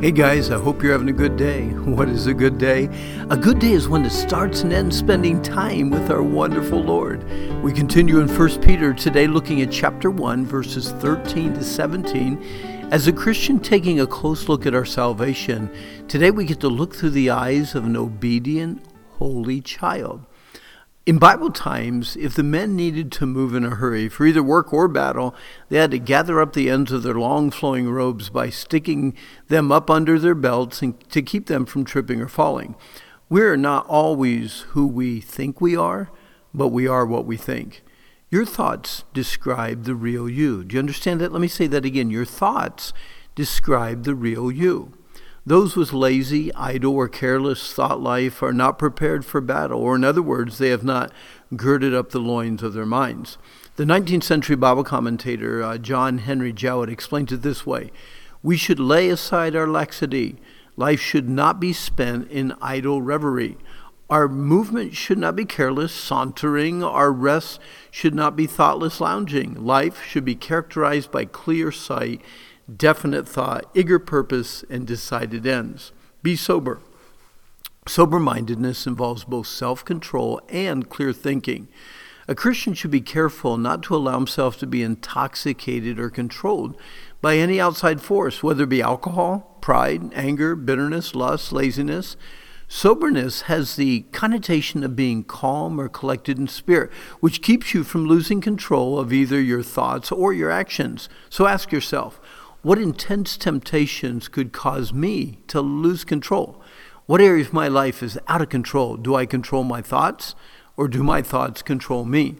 Hey guys, I hope you're having a good day. What is a good day? A good day is one that starts and ends spending time with our wonderful Lord. We continue in 1 Peter today looking at chapter 1, verses 13 to 17. As a Christian taking a close look at our salvation, today we get to look through the eyes of an obedient, holy child. In Bible times, if the men needed to move in a hurry for either work or battle, they had to gather up the ends of their long flowing robes by sticking them up under their belts and to keep them from tripping or falling. We're not always who we think we are, but we are what we think. Your thoughts describe the real you. Do you understand that? Let me say that again. Your thoughts describe the real you. Those with lazy, idle, or careless thought life are not prepared for battle, or in other words, they have not girded up the loins of their minds. The 19th century Bible commentator uh, John Henry Jowett explains it this way We should lay aside our laxity. Life should not be spent in idle reverie. Our movement should not be careless, sauntering. Our rest should not be thoughtless lounging. Life should be characterized by clear sight definite thought, eager purpose, and decided ends. Be sober. Sober mindedness involves both self control and clear thinking. A Christian should be careful not to allow himself to be intoxicated or controlled by any outside force, whether it be alcohol, pride, anger, bitterness, lust, laziness. Soberness has the connotation of being calm or collected in spirit, which keeps you from losing control of either your thoughts or your actions. So ask yourself, what intense temptations could cause me to lose control? What area of my life is out of control? Do I control my thoughts or do my thoughts control me?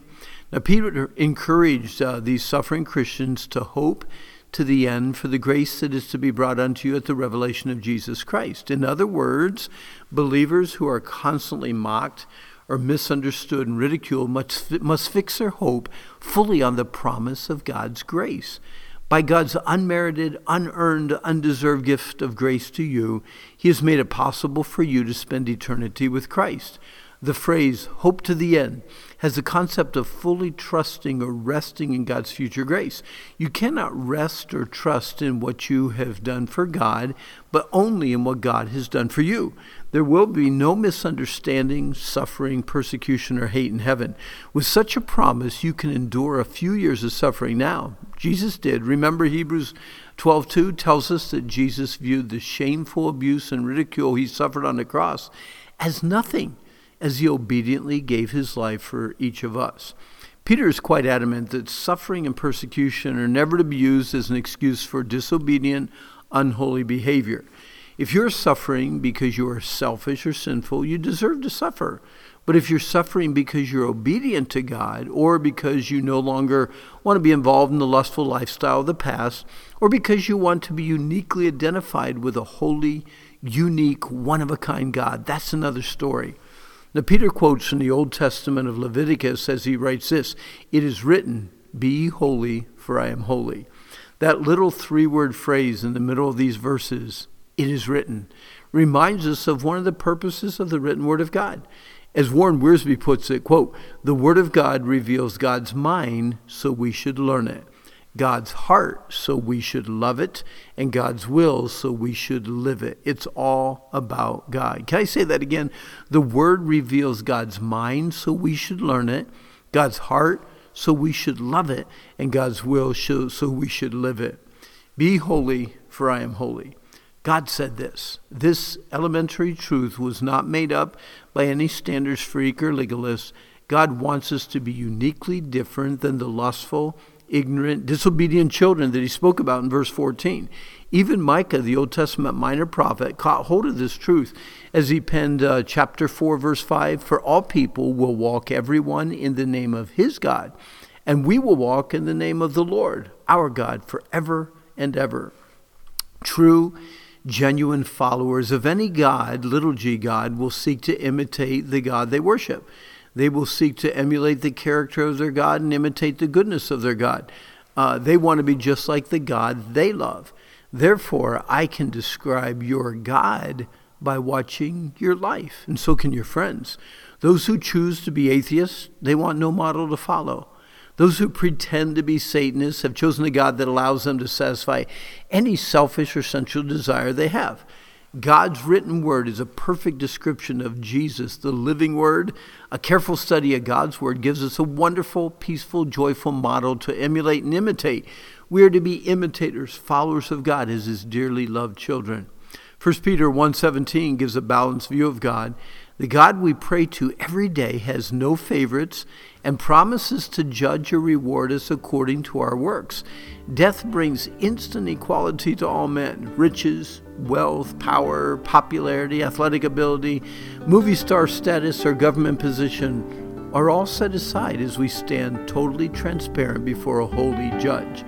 Now, Peter encouraged uh, these suffering Christians to hope to the end for the grace that is to be brought unto you at the revelation of Jesus Christ. In other words, believers who are constantly mocked or misunderstood and ridiculed must, must fix their hope fully on the promise of God's grace. By God's unmerited, unearned, undeserved gift of grace to you, He has made it possible for you to spend eternity with Christ. The phrase, hope to the end, has the concept of fully trusting or resting in God's future grace. You cannot rest or trust in what you have done for God, but only in what God has done for you. There will be no misunderstanding, suffering, persecution, or hate in heaven. With such a promise, you can endure a few years of suffering now. Jesus did. Remember Hebrews 12:2 tells us that Jesus viewed the shameful abuse and ridicule he suffered on the cross as nothing as he obediently gave his life for each of us. Peter is quite adamant that suffering and persecution are never to be used as an excuse for disobedient, unholy behavior. If you're suffering because you are selfish or sinful, you deserve to suffer. But if you're suffering because you're obedient to God, or because you no longer want to be involved in the lustful lifestyle of the past, or because you want to be uniquely identified with a holy, unique, one of a kind God, that's another story. Now, Peter quotes from the Old Testament of Leviticus as he writes this It is written, Be holy, for I am holy. That little three word phrase in the middle of these verses, it is written, reminds us of one of the purposes of the written word of God. As Warren Wiersbe puts it, quote, the word of God reveals God's mind, so we should learn it. God's heart, so we should love it, and God's will, so we should live it. It's all about God. Can I say that again? The Word reveals God's mind, so we should learn it, God's heart, so we should love it, and God's will, so we should live it. Be holy, for I am holy. God said this. This elementary truth was not made up by any standards freak or legalist. God wants us to be uniquely different than the lustful, ignorant, disobedient children that he spoke about in verse 14. Even Micah, the Old Testament minor prophet, caught hold of this truth as he penned uh, chapter 4, verse 5 For all people will walk everyone in the name of his God, and we will walk in the name of the Lord, our God, forever and ever. True, genuine followers of any God, little g God, will seek to imitate the God they worship. They will seek to emulate the character of their God and imitate the goodness of their God. Uh, they want to be just like the God they love. Therefore, I can describe your God by watching your life, and so can your friends. Those who choose to be atheists, they want no model to follow. Those who pretend to be Satanists have chosen a God that allows them to satisfy any selfish or sensual desire they have. God's written word is a perfect description of Jesus, the living word. A careful study of God's word gives us a wonderful, peaceful, joyful model to emulate and imitate. We are to be imitators, followers of God as his dearly loved children. 1 Peter 1:17 gives a balanced view of God. The God we pray to every day has no favorites and promises to judge or reward us according to our works. Death brings instant equality to all men. Riches, wealth, power, popularity, athletic ability, movie star status, or government position are all set aside as we stand totally transparent before a holy judge.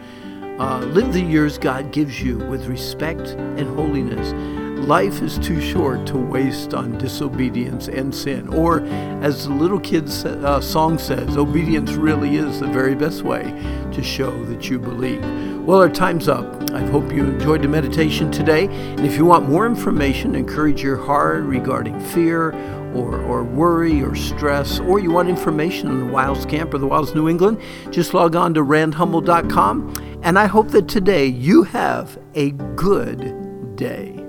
Uh, live the years God gives you with respect and holiness. Life is too short to waste on disobedience and sin. Or, as the little kid's uh, song says, obedience really is the very best way to show that you believe. Well, our time's up. I hope you enjoyed the meditation today. And if you want more information, encourage your heart regarding fear or, or worry or stress, or you want information on the Wilds Camp or the Wilds New England, just log on to randhummel.com. And I hope that today you have a good day.